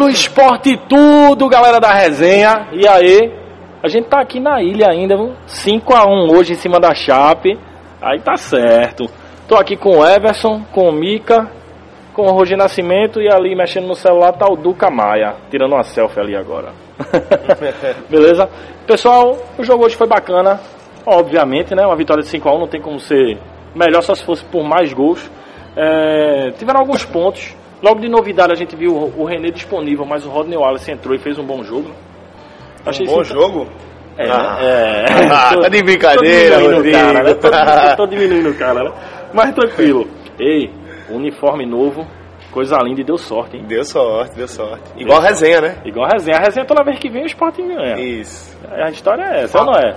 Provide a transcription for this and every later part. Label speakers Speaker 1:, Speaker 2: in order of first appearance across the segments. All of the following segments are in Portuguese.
Speaker 1: pelo esporte tudo, galera da resenha. E aí, a gente tá aqui na ilha ainda, 5x1 hoje em cima da Chape. Aí tá certo. Tô aqui com o Everson, com o Mica, com o Roger Nascimento e ali mexendo no celular tá o Duca Maia, tirando uma selfie ali agora. Beleza? Pessoal, o jogo hoje foi bacana, obviamente, né? Uma vitória de 5x1 não tem como ser melhor só se fosse por mais gols. É, tiveram alguns pontos. Logo de novidade a gente viu o René disponível, mas o Rodney Wallace entrou e fez um bom jogo.
Speaker 2: Achei um bom jogo?
Speaker 1: É, ah. é.
Speaker 2: tá de brincadeira,
Speaker 1: tô diminuindo, cara, né? tô, tô diminuindo o cara, né? Mas tranquilo. Ei, uniforme novo, coisa linda e deu sorte, hein?
Speaker 2: Deu sorte, deu sorte. Igual deu a resenha, sorte.
Speaker 1: né? Igual a resenha. A resenha toda vez que vem o esporte ganha.
Speaker 2: Isso.
Speaker 1: A história é essa, fato. não é?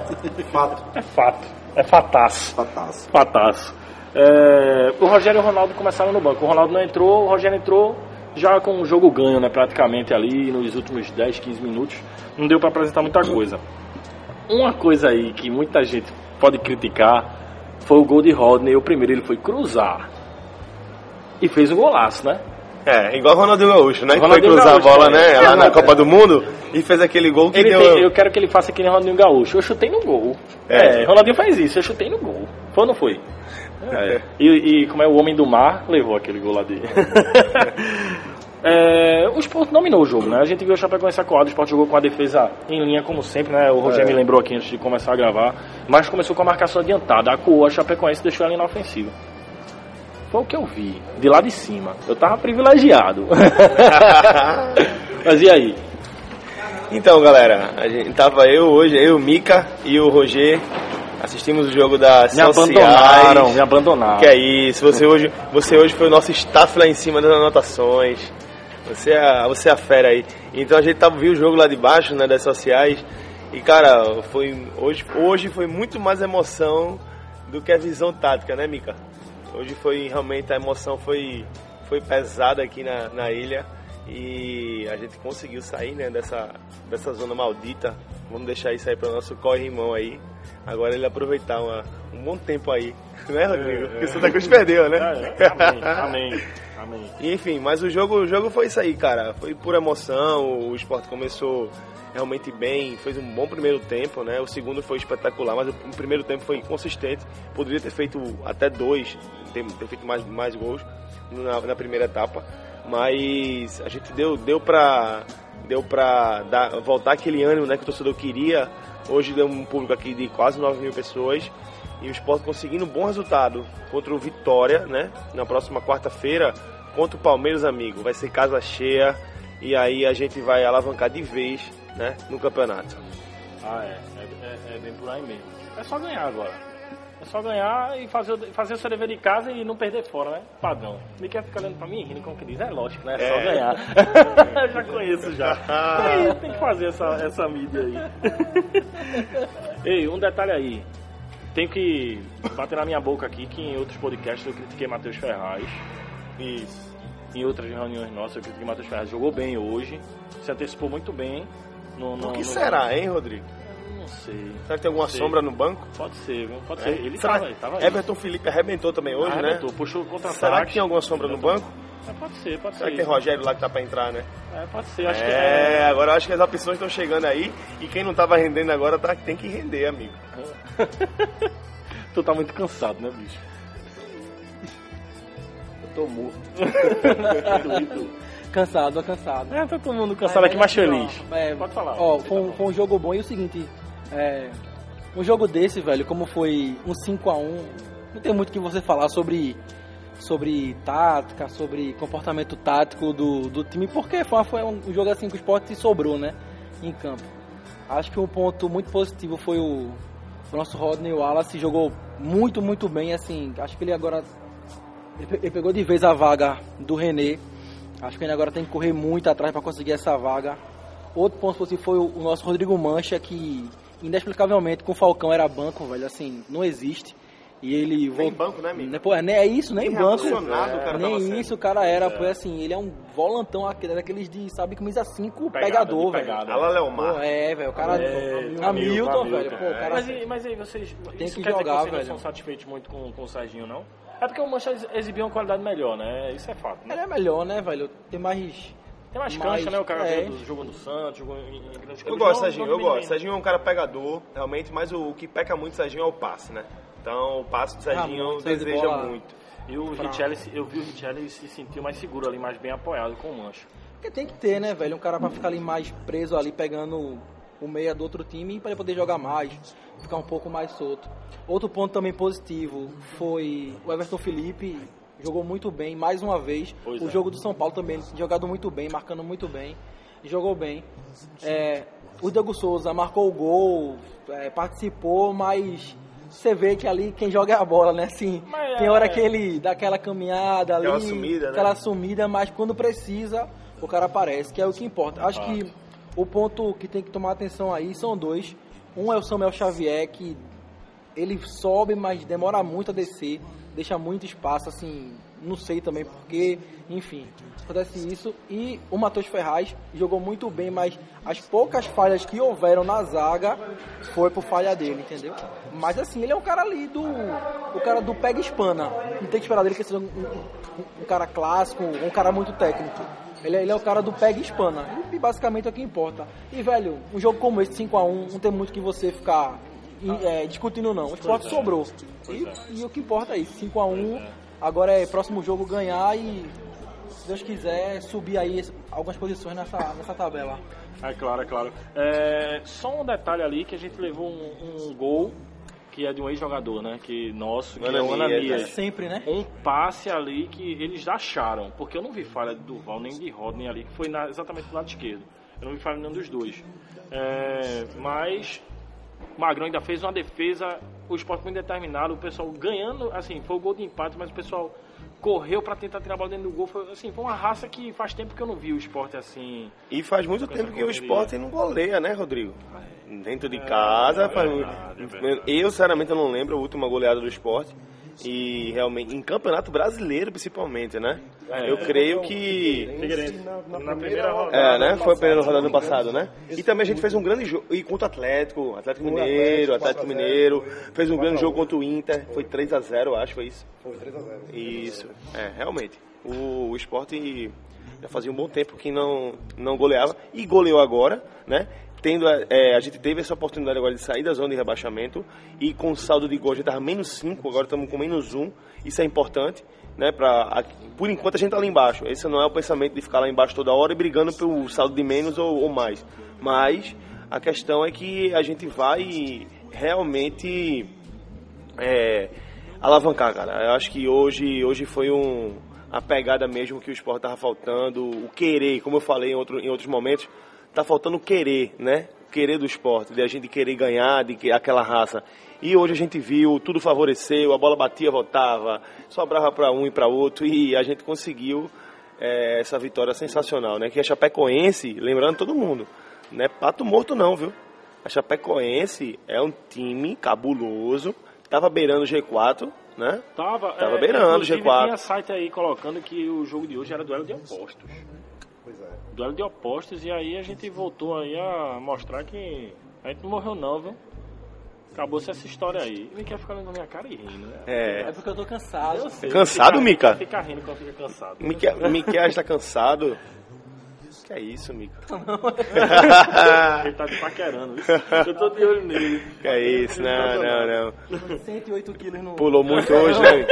Speaker 2: Fato.
Speaker 1: É fato. É fataço.
Speaker 2: Fataço.
Speaker 1: Fataço. É, o Rogério e o Ronaldo começaram no banco. O Ronaldo não entrou, o Rogério entrou já com o jogo ganho, né? Praticamente ali nos últimos 10, 15 minutos. Não deu para apresentar muita coisa. Uma coisa aí que muita gente pode criticar foi o gol de Rodney. O primeiro ele foi cruzar e fez um golaço, né?
Speaker 2: É, igual o Ronaldinho Gaúcho, né? Que foi cruzar Gaúcho, a bola, né? Lá na Copa do Mundo e fez aquele gol que
Speaker 1: ele
Speaker 2: deu.
Speaker 1: Tem, eu quero que ele faça aquele Ronaldinho Gaúcho. Eu chutei no gol. É. é, Ronaldinho faz isso, eu chutei no gol. Foi ou não foi? É. E, e, como é o Homem do Mar, levou aquele gol lá dele. é, o Sport dominou o jogo, né? A gente viu o Chapecoense acuado, o Sport jogou com a defesa em linha, como sempre, né? O Rogério é. me lembrou aqui antes de começar a gravar. Mas começou com a marcação adiantada, acuou a Chapecoense e deixou ela na ofensiva. Foi o que eu vi, de lá de cima. Eu tava privilegiado. Mas e aí?
Speaker 2: Então, galera, a gente tava eu hoje, eu, o Mika e o Roger Assistimos o jogo da
Speaker 1: Me abandonaram, me abandonaram.
Speaker 2: Que é isso, você hoje, você hoje foi o nosso staff lá em cima das anotações. Você é, você é a fera aí. Então a gente tava, viu o jogo lá de baixo, né, das sociais. E cara, foi hoje, hoje foi muito mais emoção do que a visão tática, né, Mica? Hoje foi realmente a emoção foi foi pesada aqui na, na ilha e a gente conseguiu sair, né, dessa dessa zona maldita. Vamos deixar isso aí para o nosso corre-irmão aí. Agora ele aproveitar uma, um bom tempo aí, né, Rodrigo? É, Porque é. Santa Cruz perdeu, né?
Speaker 1: É, amém, amém, amém.
Speaker 2: Enfim, mas o jogo, o jogo foi isso aí, cara. Foi por emoção, o esporte começou realmente bem, fez um bom primeiro tempo, né? O segundo foi espetacular, mas o primeiro tempo foi consistente. Poderia ter feito até dois, ter, ter feito mais, mais gols na, na, primeira etapa, mas a gente deu, deu pra, deu pra dar, voltar aquele ânimo né, que o torcedor queria Hoje deu um público aqui de quase 9 mil pessoas e o esporte conseguindo um bom resultado contra o Vitória, né? Na próxima quarta-feira, contra o Palmeiras, amigo. Vai ser casa cheia e aí a gente vai alavancar de vez, né? No campeonato.
Speaker 1: Ah, é. É, é, é bem por aí mesmo. É só ganhar agora. É só ganhar e fazer, fazer o seu dever de casa e não perder fora, né? Padrão. Me quer ficar olhando pra mim rindo como que diz. É lógico, né? É só é. ganhar. já conheço já. Tem, tem que fazer essa, essa mídia aí. Ei, um detalhe aí. Tenho que bater na minha boca aqui que em outros podcasts eu critiquei Matheus Ferraz. Isso. Em outras reuniões nossas eu critiquei Matheus Ferraz. Jogou bem hoje. Se antecipou muito bem.
Speaker 2: No, no, o que no... será, hein, Rodrigo?
Speaker 1: Não sei.
Speaker 2: Será que tem alguma sombra no banco?
Speaker 1: Pode ser? Pode é? ser. Ele Será tava, ele tava
Speaker 2: Everton Felipe arrebentou também hoje,
Speaker 1: arrebentou,
Speaker 2: né?
Speaker 1: Arrebentou, puxou contra
Speaker 2: Será que tem alguma sombra no banco?
Speaker 1: É, pode ser, pode
Speaker 2: Será
Speaker 1: ser.
Speaker 2: que tem Rogério lá que tá pra entrar, né?
Speaker 1: É, pode ser, acho
Speaker 2: é,
Speaker 1: que é.
Speaker 2: agora eu acho que as opções estão chegando aí e quem não tava rendendo agora tá, tem que render, amigo.
Speaker 1: tu tá muito cansado, né, bicho?
Speaker 2: Eu tô morto.
Speaker 3: cansado, cansado.
Speaker 1: É, tá todo mundo cansado é, aqui, mais feliz.
Speaker 3: É, Pode falar. Ó, foi, tá foi um jogo bom e o seguinte, é, um jogo desse, velho, como foi um 5 a 1 não tem muito o que você falar sobre, sobre tática, sobre comportamento tático do, do time, porque foi, foi um jogo assim que o esporte sobrou, né? Em campo. Acho que um ponto muito positivo foi o, o nosso Rodney Wallace, jogou muito, muito bem, assim, acho que ele agora ele, ele pegou de vez a vaga do René. Acho que ele agora tem que correr muito atrás para conseguir essa vaga. Outro ponto positivo foi o, nosso Rodrigo Mancha, que inexplicavelmente com o Falcão era banco, velho, assim, não existe. E ele
Speaker 2: nem banco, né, amigo?
Speaker 3: Pô, nem é isso, nem,
Speaker 2: nem
Speaker 3: banco.
Speaker 2: É,
Speaker 3: nem isso o cara era, é. pô, assim, ele é um volantão aquele, daqueles de, sabe, camisa 5, pegador, velho.
Speaker 2: Ala Leomar.
Speaker 3: é, velho, o cara é, Hamilton, velho, pô,
Speaker 1: é.
Speaker 3: cara...
Speaker 1: Mas, mas aí vocês,
Speaker 3: tem que jogar, velho.
Speaker 1: não são satisfeitos muito com, com o Serginho, não? É porque o Mancha exibiu uma qualidade melhor, né? Isso é fato, né?
Speaker 3: Ele é melhor, né, velho? Tem mais
Speaker 1: Tem mais cancha, né? O cara
Speaker 3: é.
Speaker 1: do, jogou no Santos, jogou em, em grandes
Speaker 2: Eu
Speaker 1: clubes.
Speaker 2: gosto, Serginho, eu gosto. Serginho é um cara pegador, realmente, mas o, o que peca muito Serginho é o passe, né? Então o passe do Serginho
Speaker 3: muito, saída de
Speaker 2: deseja
Speaker 3: bola.
Speaker 2: muito.
Speaker 1: E o Richelli, eu vi o Richelli se sentiu mais seguro ali, mais bem apoiado com o Mancha.
Speaker 3: Porque tem que ter, né, velho? Um cara pra ficar ali mais preso ali, pegando o meia do outro time para ele poder jogar mais, ficar um pouco mais solto. Outro ponto também positivo foi o Everton Felipe, jogou muito bem, mais uma vez.
Speaker 1: Pois
Speaker 3: o
Speaker 1: é.
Speaker 3: jogo do São Paulo também, jogado muito bem, marcando muito bem, jogou bem. É, o Diego Souza marcou o gol, é, participou, mas você vê que ali quem joga é a bola, né? Assim,
Speaker 1: Mas
Speaker 3: tem
Speaker 1: é-
Speaker 3: hora que ele dá aquela caminhada ali,
Speaker 2: Aquela sumida, né?
Speaker 3: aquela sumida, mas quando precisa, o cara aparece, que é o que importa. Acho que o ponto que tem que tomar atenção aí são dois. Um é o Samuel Xavier, que ele sobe, mas demora muito a descer, deixa muito espaço, assim, não sei também porquê, enfim, acontece isso. E o Matheus Ferraz jogou muito bem, mas as poucas falhas que houveram na zaga foi por falha dele, entendeu? Mas assim, ele é um cara ali do. O cara do pega espana. Não tem que esperar dele que seja um, um- um cara clássico, um cara muito técnico. Ele, é- ele é o cara do pega e espana. E basicamente é o que importa. E, velho, um jogo como esse, 5x1, não tem muito que você ficar e, é, discutindo não. O esporte sobrou. E, e o que importa é isso, 5x1. Agora é próximo jogo ganhar e, se Deus quiser, subir aí esse- algumas posições nessa, nessa tabela.
Speaker 1: É claro, é claro. É, só um detalhe ali que a gente levou um, um gol que é de um ex-jogador, né? Que nosso, que é o
Speaker 2: Ananias,
Speaker 1: Ananias.
Speaker 3: Sempre, né?
Speaker 1: Um passe ali que eles acharam, porque eu não vi falha do Duval nem de Rodney ali, que foi na- exatamente do lado esquerdo. Eu não vi falha nenhum dos dois. É, mas o Magrão ainda fez uma defesa, o esporte muito determinado, o pessoal ganhando, assim, foi o gol de empate, mas o pessoal correu pra tentar tirar a bola dentro do gol. Foi, assim, foi uma raça que faz tempo que eu não vi o esporte assim.
Speaker 2: E faz muito tempo que o esporte não goleia, né, Rodrigo? Dentro de casa, faz muito-
Speaker 1: verdade, é verdade.
Speaker 2: eu sinceramente eu não lembro a última goleada do esporte. E realmente, em campeonato brasileiro principalmente, né?
Speaker 1: É.
Speaker 2: eu creio que.
Speaker 1: Figueirense.
Speaker 4: Na, primeira rodada.
Speaker 2: É, né? Foi a primeira rodada do
Speaker 4: me
Speaker 2: passado, né? E também a gente fez um grande jogo. E contra o Atlético, Atlético Mineiro,
Speaker 4: Atlético,
Speaker 2: Atlético
Speaker 4: 4 a 0,
Speaker 2: Mineiro. Fez um
Speaker 4: 4
Speaker 2: grande
Speaker 4: a
Speaker 2: jogo
Speaker 4: 1.
Speaker 2: contra o Inter. Foi 3x0, eu acho, foi isso.
Speaker 4: Foi 3x0.
Speaker 2: Isso, é, realmente. O, o esporte já fazia um bom tempo que não, não goleava e goleou agora, né? Tendo, é, a gente teve essa oportunidade agora de sair da zona de rebaixamento e com saldo de gol a gente estava menos 5, agora estamos com menos 1. Isso é importante, né? Pra, por enquanto a gente está lá embaixo. Esse não é o pensamento de ficar lá embaixo toda hora e brigando pelo saldo de menos ou, ou mais. Mas a questão é que a gente vai realmente é, alavancar, cara. Eu acho que hoje, hoje foi um, a pegada mesmo que o esporte tava faltando, o querer, como eu falei em, outro, em outros momentos, tá faltando querer, né? Querer do esporte, de a gente querer ganhar, de que, aquela raça. E hoje a gente viu, tudo favoreceu, a bola batia, voltava, sobrava para um e para outro, e a gente conseguiu é, essa vitória sensacional, né? Que a Chapecoense, lembrando todo mundo, não é pato morto não, viu? A Chapecoense é um time cabuloso, tava beirando o G4, né?
Speaker 1: Tava,
Speaker 2: Tava
Speaker 1: é,
Speaker 2: beirando o
Speaker 1: inclusive,
Speaker 2: G4.
Speaker 1: Tinha site aí colocando que o jogo de hoje era duelo de opostos. Duelo de opostos, e aí a gente voltou aí a mostrar que a gente não morreu não, viu? Acabou-se essa história aí. Ele quer ficar olhando na minha cara e rindo, né?
Speaker 3: É
Speaker 2: É.
Speaker 3: porque eu tô cansado.
Speaker 1: Eu sei,
Speaker 2: Cansado,
Speaker 1: fica-
Speaker 2: Mica?
Speaker 1: Fica rindo quando fica cansado.
Speaker 2: Miquel, Miquel está cansado. Que é isso, Mica?
Speaker 1: Ele tá te paquerando? Eu tô de olho nele.
Speaker 2: Que é isso, não, não, não.
Speaker 3: 108 quilos no.
Speaker 2: Pulou muito hoje, né?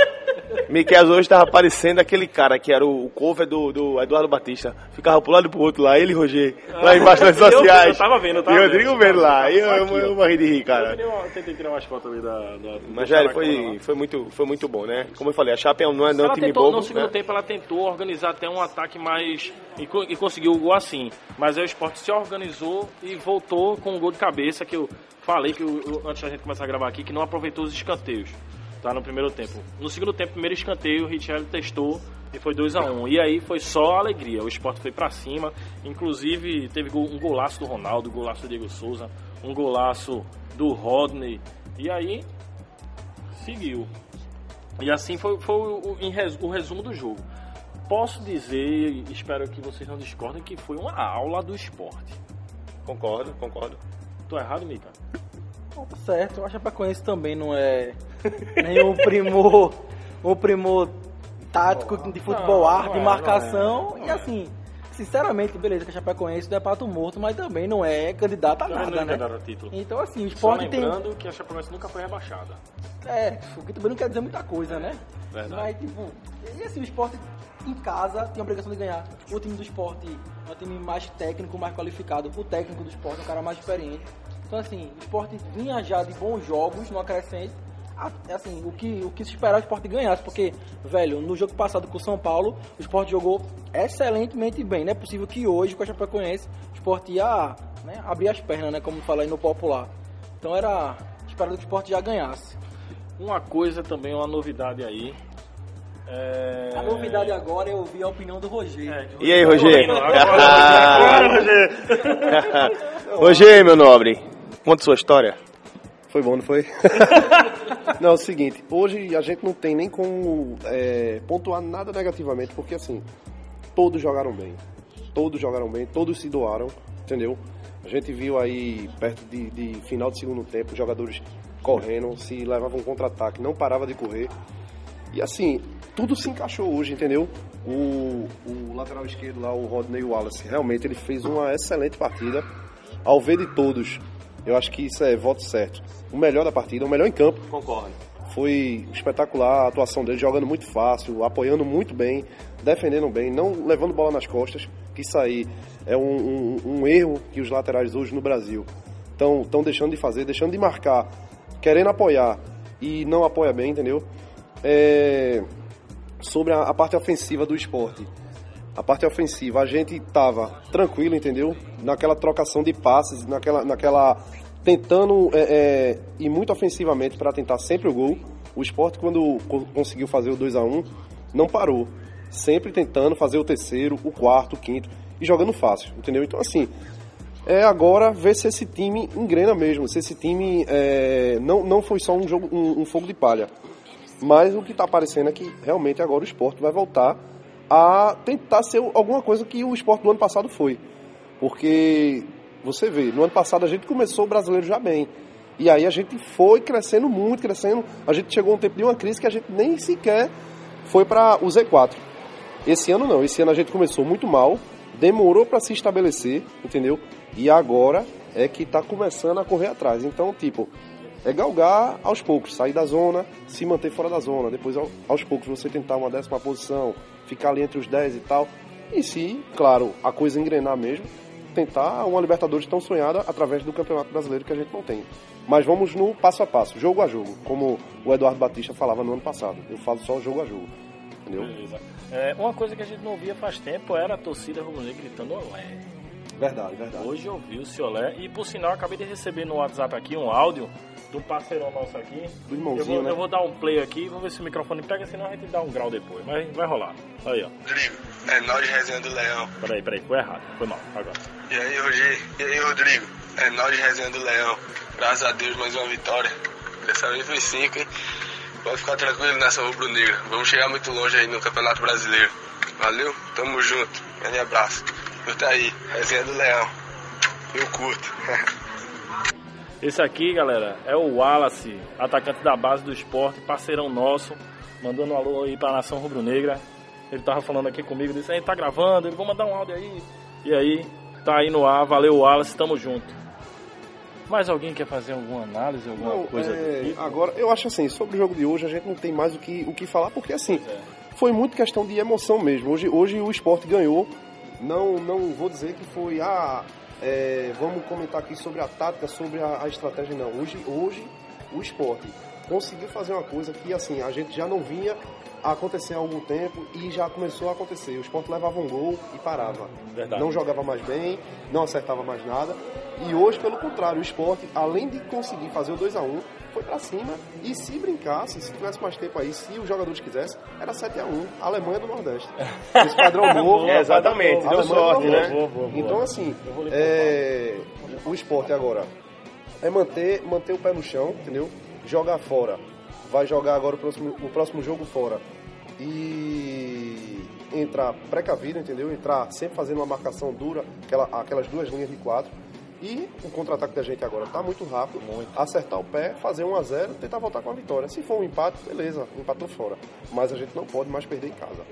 Speaker 2: Miquel hoje tava parecendo aquele cara que era o, o cover do, do Eduardo Batista. Ficava pro lado e pro outro lá, ele e Roger, lá embaixo nas
Speaker 1: Eu
Speaker 2: sociais.
Speaker 1: eu tava vendo, eu tava
Speaker 2: E o
Speaker 1: vendo.
Speaker 2: Rodrigo vendo lá. Eu, eu, eu morri de rir,
Speaker 1: Eu
Speaker 2: cara.
Speaker 1: uma- tentei tirar umas fotos ali da. da
Speaker 2: Mas, velho, foi, foi, muito, foi muito bom, né? Como eu falei, a Chape não é, não é um
Speaker 1: Ela
Speaker 2: time
Speaker 1: tentou,
Speaker 2: bobo.
Speaker 1: no segundo
Speaker 2: né?
Speaker 1: tempo ela tentou organizar até um ataque mais e, e conseguiu o gol assim. Mas aí o esporte se organizou e voltou com um gol de cabeça que eu falei que eu- eu- antes da gente começar a gravar aqui que não aproveitou os escanteios. Tá no primeiro tempo. No segundo tempo, primeiro escanteio, o Richelli testou e foi 2 a 1 um. E aí foi só alegria. O esporte foi pra cima. Inclusive teve um golaço do Ronaldo, um golaço do Diego Souza, um golaço do Rodney. E aí seguiu. E assim foi, foi o, em res- o resumo do jogo. Posso dizer, e espero que vocês não discordem, que foi uma aula do esporte.
Speaker 2: Concordo, concordo.
Speaker 1: Tô errado?
Speaker 3: Bom, tá certo, eu acho que a Chapecoense também não é nenhum primor, um primor tático de futebol
Speaker 1: Não, não
Speaker 3: de
Speaker 1: é,
Speaker 3: marcação.
Speaker 1: não é,
Speaker 3: e
Speaker 1: é.
Speaker 3: assim, sinceramente, beleza, que a Chapecoense não é pato morto, mas também não é candidato a
Speaker 1: Também
Speaker 3: nada,
Speaker 1: não é
Speaker 3: né?
Speaker 1: candidato a título.
Speaker 3: Então, assim, o
Speaker 1: Só
Speaker 3: esporte tem.
Speaker 1: lembrando que a Chapecoense nunca foi rebaixada.
Speaker 3: É, o que também não quer dizer muita coisa, né?
Speaker 1: Verdade.
Speaker 3: Mas, tipo, e assim, o esporte em casa tem a obrigação de ganhar. O time do esporte é o time mais técnico, mais qualificado. O técnico do esporte é o cara mais experiente. Então, assim, o esporte vinha já de bons jogos no acrescente. Assim, o que, o que se esperava o esporte ganhasse, porque, velho, no jogo passado com o São Paulo, o esporte jogou excelentemente bem. Não é possível que hoje, com a Chapecoense, o esporte ia né, abrir as pernas, né, como fala aí no popular. Então era esperado que o esporte já ganhasse.
Speaker 1: Uma coisa também, uma novidade aí. É...
Speaker 3: A novidade agora é ouvir a opinião do Rogério.
Speaker 1: É,
Speaker 2: E aí, Roger?
Speaker 1: Agora, agora, Roger.
Speaker 2: Roger, meu nobre, conta sua história.
Speaker 4: Foi bom, não foi? não, é o seguinte, hoje a gente não tem nem como é, pontuar nada negativamente, porque assim, todos jogaram bem. Todos jogaram bem, todos se doaram, entendeu? A gente viu aí, perto de, de final de segundo tempo, jogadores correndo, se levavam um contra-ataque, não parava de correr. E assim, tudo se encaixou hoje, entendeu? O, o lateral esquerdo lá, o Rodney Wallace, realmente ele fez uma excelente partida. Ao ver de todos, eu acho que isso é voto certo. O melhor da partida, o melhor em campo.
Speaker 2: Concordo.
Speaker 4: Foi espetacular a atuação dele, jogando muito fácil, apoiando muito bem, defendendo bem, não levando bola nas costas. Que isso aí é um, um- um erro que os laterais hoje no Brasil estão deixando de fazer, deixando de marcar, querendo apoiar e não apoia bem, entendeu? É, sobre a, a parte ofensiva do esporte. A parte ofensiva, a gente tava tranquilo, entendeu? Naquela trocação de passes, naquela, naquela tentando é, é, ir muito ofensivamente para tentar sempre o gol. O esporte, quando co- conseguiu fazer o 2 a 1 não parou. Sempre tentando fazer o terceiro, o quarto, o quinto e jogando fácil, entendeu? Então, assim, é agora ver se esse time engrena mesmo, se esse time é, não, não foi só um, jogo, um, um fogo de palha. Mas o que está aparecendo é que realmente agora o esporte vai voltar a tentar ser alguma coisa que o esporte do ano passado foi. Porque você vê, no ano passado a gente começou o brasileiro já bem. E aí a gente foi crescendo muito, crescendo. A gente chegou a um tempo de uma crise que a gente nem sequer foi para o Z4. Esse ano não, esse ano a gente começou muito mal, demorou para se estabelecer, entendeu? E agora é que está começando a correr atrás. Então, tipo, é galgar aos poucos, sair da zona, se manter fora da zona, depois ao- aos poucos você tentar uma décima posição, ficar ali entre os 10 e tal. E se, claro, a coisa engrenar mesmo, tentar uma Libertadores tão sonhada através do Campeonato Brasileiro que a gente não tem. Mas vamos no passo a passo, jogo a jogo, como o Eduardo Batista falava no ano passado. Eu falo só jogo a jogo. Entendeu?
Speaker 1: Beleza. É, uma coisa que a gente não via faz tempo era a torcida rubro-negra gritando olé.
Speaker 4: Verdade, verdade.
Speaker 1: Hoje eu vi o Ciolé e por sinal acabei de receber no WhatsApp aqui um áudio um parceirão nosso aqui.
Speaker 4: Do
Speaker 1: Eu
Speaker 4: irmãozinho,
Speaker 1: vou,
Speaker 4: né?
Speaker 1: eu vou dar um play aqui, vou ver se o microfone pega, senão a gente dá um grau depois. Mas vai rolar. Aí, ó.
Speaker 5: Rodrigo, é nós resenha do Leão.
Speaker 1: Peraí, peraí, foi errado. Foi mal. Agora.
Speaker 5: E aí, Roger? E aí, Rodrigo? É nós resenha do Leão. Graças a Deus, mais uma vitória. Dessa vez foi cinco, hein? Pode ficar tranquilo nessa rubro-negra. Vamos chegar muito longe aí no Campeonato Brasileiro. Valeu? Tamo junto. Grande abraço. Curta aí, resenha do Leão. Eu curto.
Speaker 1: Esse aqui, galera, é o Wallace, atacante da base do esporte, parceirão nosso, mandando um alô aí pra nação rubro-negra. Ele tava falando aqui comigo, disse, aí tá gravando, ele vou mandar um áudio aí. E aí, tá aí no ar, valeu Wallace, tamo junto. Mais alguém quer fazer alguma análise, alguma
Speaker 4: Não,
Speaker 1: coisa
Speaker 4: é,
Speaker 1: tipo?
Speaker 4: agora, eu acho assim, sobre o jogo de hoje a gente não tem mais o que, o que falar, porque assim,
Speaker 1: é.
Speaker 4: foi muito questão de emoção mesmo. Hoje, hoje o esporte ganhou. Não, não vou dizer que foi, ah, é, vamos comentar aqui sobre a tática, sobre a, a estratégia, não. Hoje, hoje o esporte conseguiu fazer uma coisa que assim, a gente já não vinha acontecer há algum tempo e já começou a acontecer. O esporte levava um gol e parava.
Speaker 1: Verdade.
Speaker 4: Não jogava mais bem, não acertava mais nada. E hoje, pelo contrário, o esporte, além de conseguir fazer o 2 a 1 foi pra cima. E se brincasse, se tivesse mais tempo aí, se os jogadores quisessem, era 7 a 1 Alemanha do Nordeste. Esse padrão novo.
Speaker 2: É, exatamente, deu sorte, né?
Speaker 4: Nordeste.
Speaker 1: Boa, boa, boa.
Speaker 4: Então, assim, é, o esporte agora é manter, manter o pé no chão, entendeu? Jogar fora. Vai jogar agora o próximo, o próximo jogo fora. E entrar precavido, entendeu? Entrar sempre fazendo uma marcação dura, aquela, aquelas duas linhas de quatro. E o contra-ataque da gente agora tá muito rápido. Acertar o pé, fazer 1 a 0 tentar voltar com a vitória. Se for um empate, beleza, empatou fora. Mas a gente não pode mais perder em casa.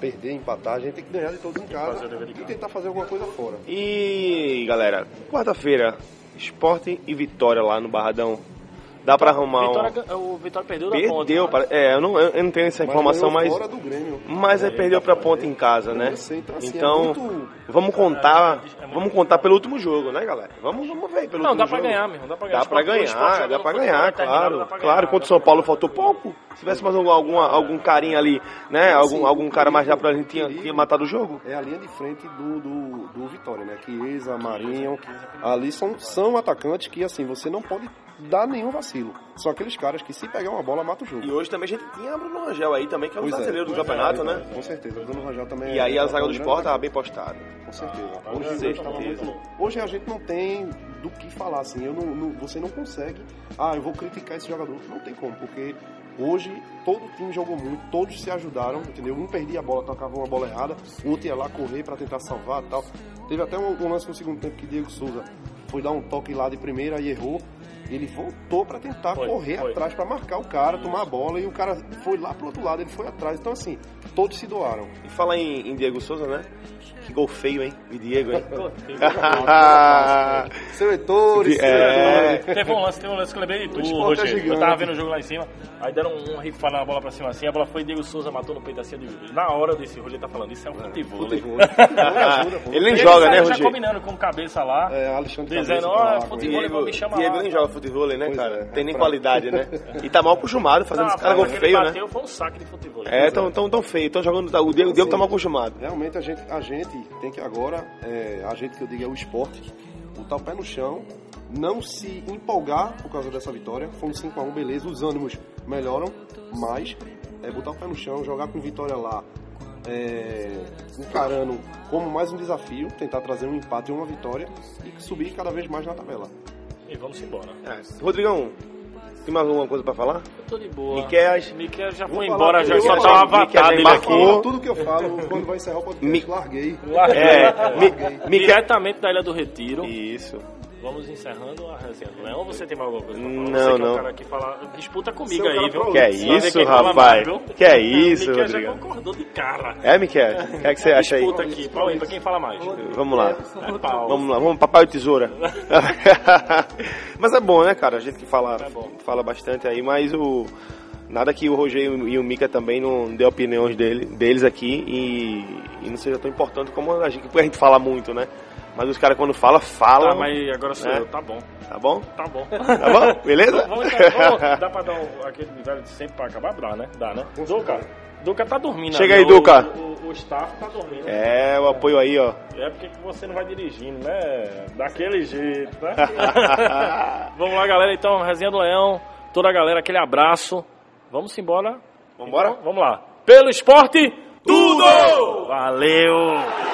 Speaker 4: Perder, empatar, a gente tem que ganhar de todos em casa e tentar fazer alguma coisa fora.
Speaker 2: E galera, quarta-feira, esporte e vitória lá no Barradão. Dá pra arrumar um.
Speaker 1: Vitória, o Vitória perdeu da ponte.
Speaker 2: Perdeu,
Speaker 1: né?
Speaker 2: para- é, eu não, eu não tenho essa informação, mas.
Speaker 4: fora do Grêmio.
Speaker 2: Mas aí perdeu pra ponta em casa, né?
Speaker 4: Sei, então, assim, é
Speaker 2: Então,
Speaker 4: muito-
Speaker 2: vamos contar. Vamos contar pelo último jogo, né, galera? Vamos, vamos ver pelo
Speaker 1: Não,
Speaker 2: último
Speaker 1: dá pra
Speaker 2: jogo.
Speaker 1: ganhar mesmo. Dá pra ganhar.
Speaker 2: Dá pra ganhar, dá pra ganhar, claro. Claro, contra o São Paulo faltou pouco. Se tivesse mais algum, algum carinha ali, né? Algum,
Speaker 4: Sim,
Speaker 2: algum cara mais já pra gente tinha, tinha matado o jogo.
Speaker 4: É a linha de frente do, do, do Vitória, né? Chiesa, Marinho, ali são, são atacantes que, assim, você não pode dar nenhum vacilo. São aqueles caras que se pegar uma bola, mata o jogo.
Speaker 2: E hoje também a gente tinha Bruno Rangel aí também, que é um
Speaker 4: Pois é,
Speaker 2: brasileiro do
Speaker 4: pois é,
Speaker 2: campeonato, né?
Speaker 4: Com certeza, o Bruno Rangel também
Speaker 2: E aí a zaga do
Speaker 4: é
Speaker 2: esporte
Speaker 4: grande
Speaker 2: tava bem postada.
Speaker 4: Com certeza.
Speaker 1: Ah,
Speaker 4: Hoje,
Speaker 2: certeza.
Speaker 4: hoje a gente não tem do que falar, assim. Eu não, não- você não consegue. Ah, eu vou criticar esse jogador. Não tem como, porque hoje todo time jogou muito, todos se ajudaram, entendeu? Um perdia a bola, tocava uma bola errada, o outro ia lá correr pra tentar salvar e tal. Teve até um, um lance no segundo tempo que Diego Souza foi dar um toque lá de primeira e errou. Ele voltou pra tentar
Speaker 1: Foi,
Speaker 4: correr
Speaker 1: foi.
Speaker 4: atrás pra marcar o cara, tomar a bola e o cara foi lá pro outro lado, ele foi atrás. Então assim, todos se doaram.
Speaker 2: E fala em, em Diego Souza, né? Que gol feio, hein? De Diego, hein?
Speaker 4: Seu Heitor, seu
Speaker 2: É.
Speaker 4: Heitor.
Speaker 1: Teve um lance, teve um lance que eu lembrei de tu,
Speaker 4: é
Speaker 1: Rogério. eu tava vendo o jogo lá em cima, aí deram um rifado na bola pra cima assim, a bola foi Diego Souza, matou no peito assim. digo, Na hora desse Rogério tá falando, isso é um futebol.
Speaker 4: Futebol. ajuda, pô.
Speaker 2: Ele nem joga, né,
Speaker 1: já
Speaker 2: Rogério?
Speaker 1: combinando com cabeça lá,
Speaker 4: É, Alexandre
Speaker 1: dizendo, ó, futebol me chamar
Speaker 2: Diego nem joga futebol, né, cara?
Speaker 4: é,
Speaker 2: Tem nem
Speaker 4: é
Speaker 2: qualidade, né? E tá mal acostumado fazendo esse cara gol feio, né?
Speaker 1: bateu foi um saque de futebol.
Speaker 2: É, tão, tão, tão feio, tão jogando. O Diego, o Diego tá mal acostumado.
Speaker 4: Realmente a gente, a gente tem que agora, é, a gente que eu digo é o esporte, botar o pé no chão, não se empolgar por causa dessa vitória. Foi um 5x1, beleza, os ânimos melhoram, mas é, botar o pé no chão, jogar com vitória lá, é, encarando como mais um desafio, tentar trazer um empate e uma vitória e subir cada vez mais na tabela.
Speaker 1: E vamos embora.
Speaker 2: É. Rodrigão, tem mais alguma coisa pra falar?
Speaker 1: Eu tô de boa.
Speaker 2: Miquel,
Speaker 1: Miquel já
Speaker 4: Vou
Speaker 1: foi embora, já só tá o
Speaker 2: que Miquel
Speaker 1: avatar
Speaker 2: já
Speaker 1: dele
Speaker 2: embarcou.
Speaker 1: aqui.
Speaker 4: Tudo que eu falo, quando vai encerrar o podcast,
Speaker 2: Mi-
Speaker 4: larguei.
Speaker 2: É, Mi- Miquel.
Speaker 1: Diretamente da Ilha do Retiro.
Speaker 2: Isso.
Speaker 1: Vamos encerrando a resenha do Leão. Ou você tem mais alguma coisa pra falar?
Speaker 2: Não,
Speaker 1: você que é
Speaker 2: não.
Speaker 1: o cara que fala, disputa comigo
Speaker 4: é
Speaker 1: aí,
Speaker 4: cara
Speaker 1: viu?
Speaker 2: Que é isso, rapaz?
Speaker 1: mais?
Speaker 2: Que é isso,
Speaker 1: O Miquel já concordou de cara.
Speaker 2: É, Miquel? O que é que você acha aí?
Speaker 1: Disputa aqui. Pau aí, pra quem fala mais.
Speaker 2: Vamos lá.
Speaker 1: É pau.
Speaker 2: Vamos lá, vamos papai ou tesoura. mas é bom, né, cara? A gente que fala,
Speaker 1: É
Speaker 2: fala bastante aí, mas o nada que o Rogério e o Mika também não dê opiniões dele, deles aqui e, e não seja tão importante como a gente, porque a gente fala muito, né? Mas os caras quando falam, falam,
Speaker 1: Tá, mas agora sou
Speaker 2: É.
Speaker 1: eu. Tá bom.
Speaker 2: tá bom?
Speaker 1: Tá bom.
Speaker 2: Tá bom? Beleza?
Speaker 1: Vamos, então, vamos, dá pra dar aquele velho de sempre pra acabar? Dá, né? Dá, né? Duca, Duca tá dormindo.
Speaker 2: Chega
Speaker 1: ali,
Speaker 2: aí, Duca.
Speaker 1: O, o, o staff tá dormindo.
Speaker 2: É, o apoio aí, ó.
Speaker 1: É porque que você não vai dirigindo, né? Daquele jeito, né? Vamos lá, galera. Então, Resenha do Leão. Toda a galera, aquele abraço. Vamos embora.
Speaker 2: Vambora?
Speaker 1: Então, vamos lá. Pelo esporte, tudo! Valeu!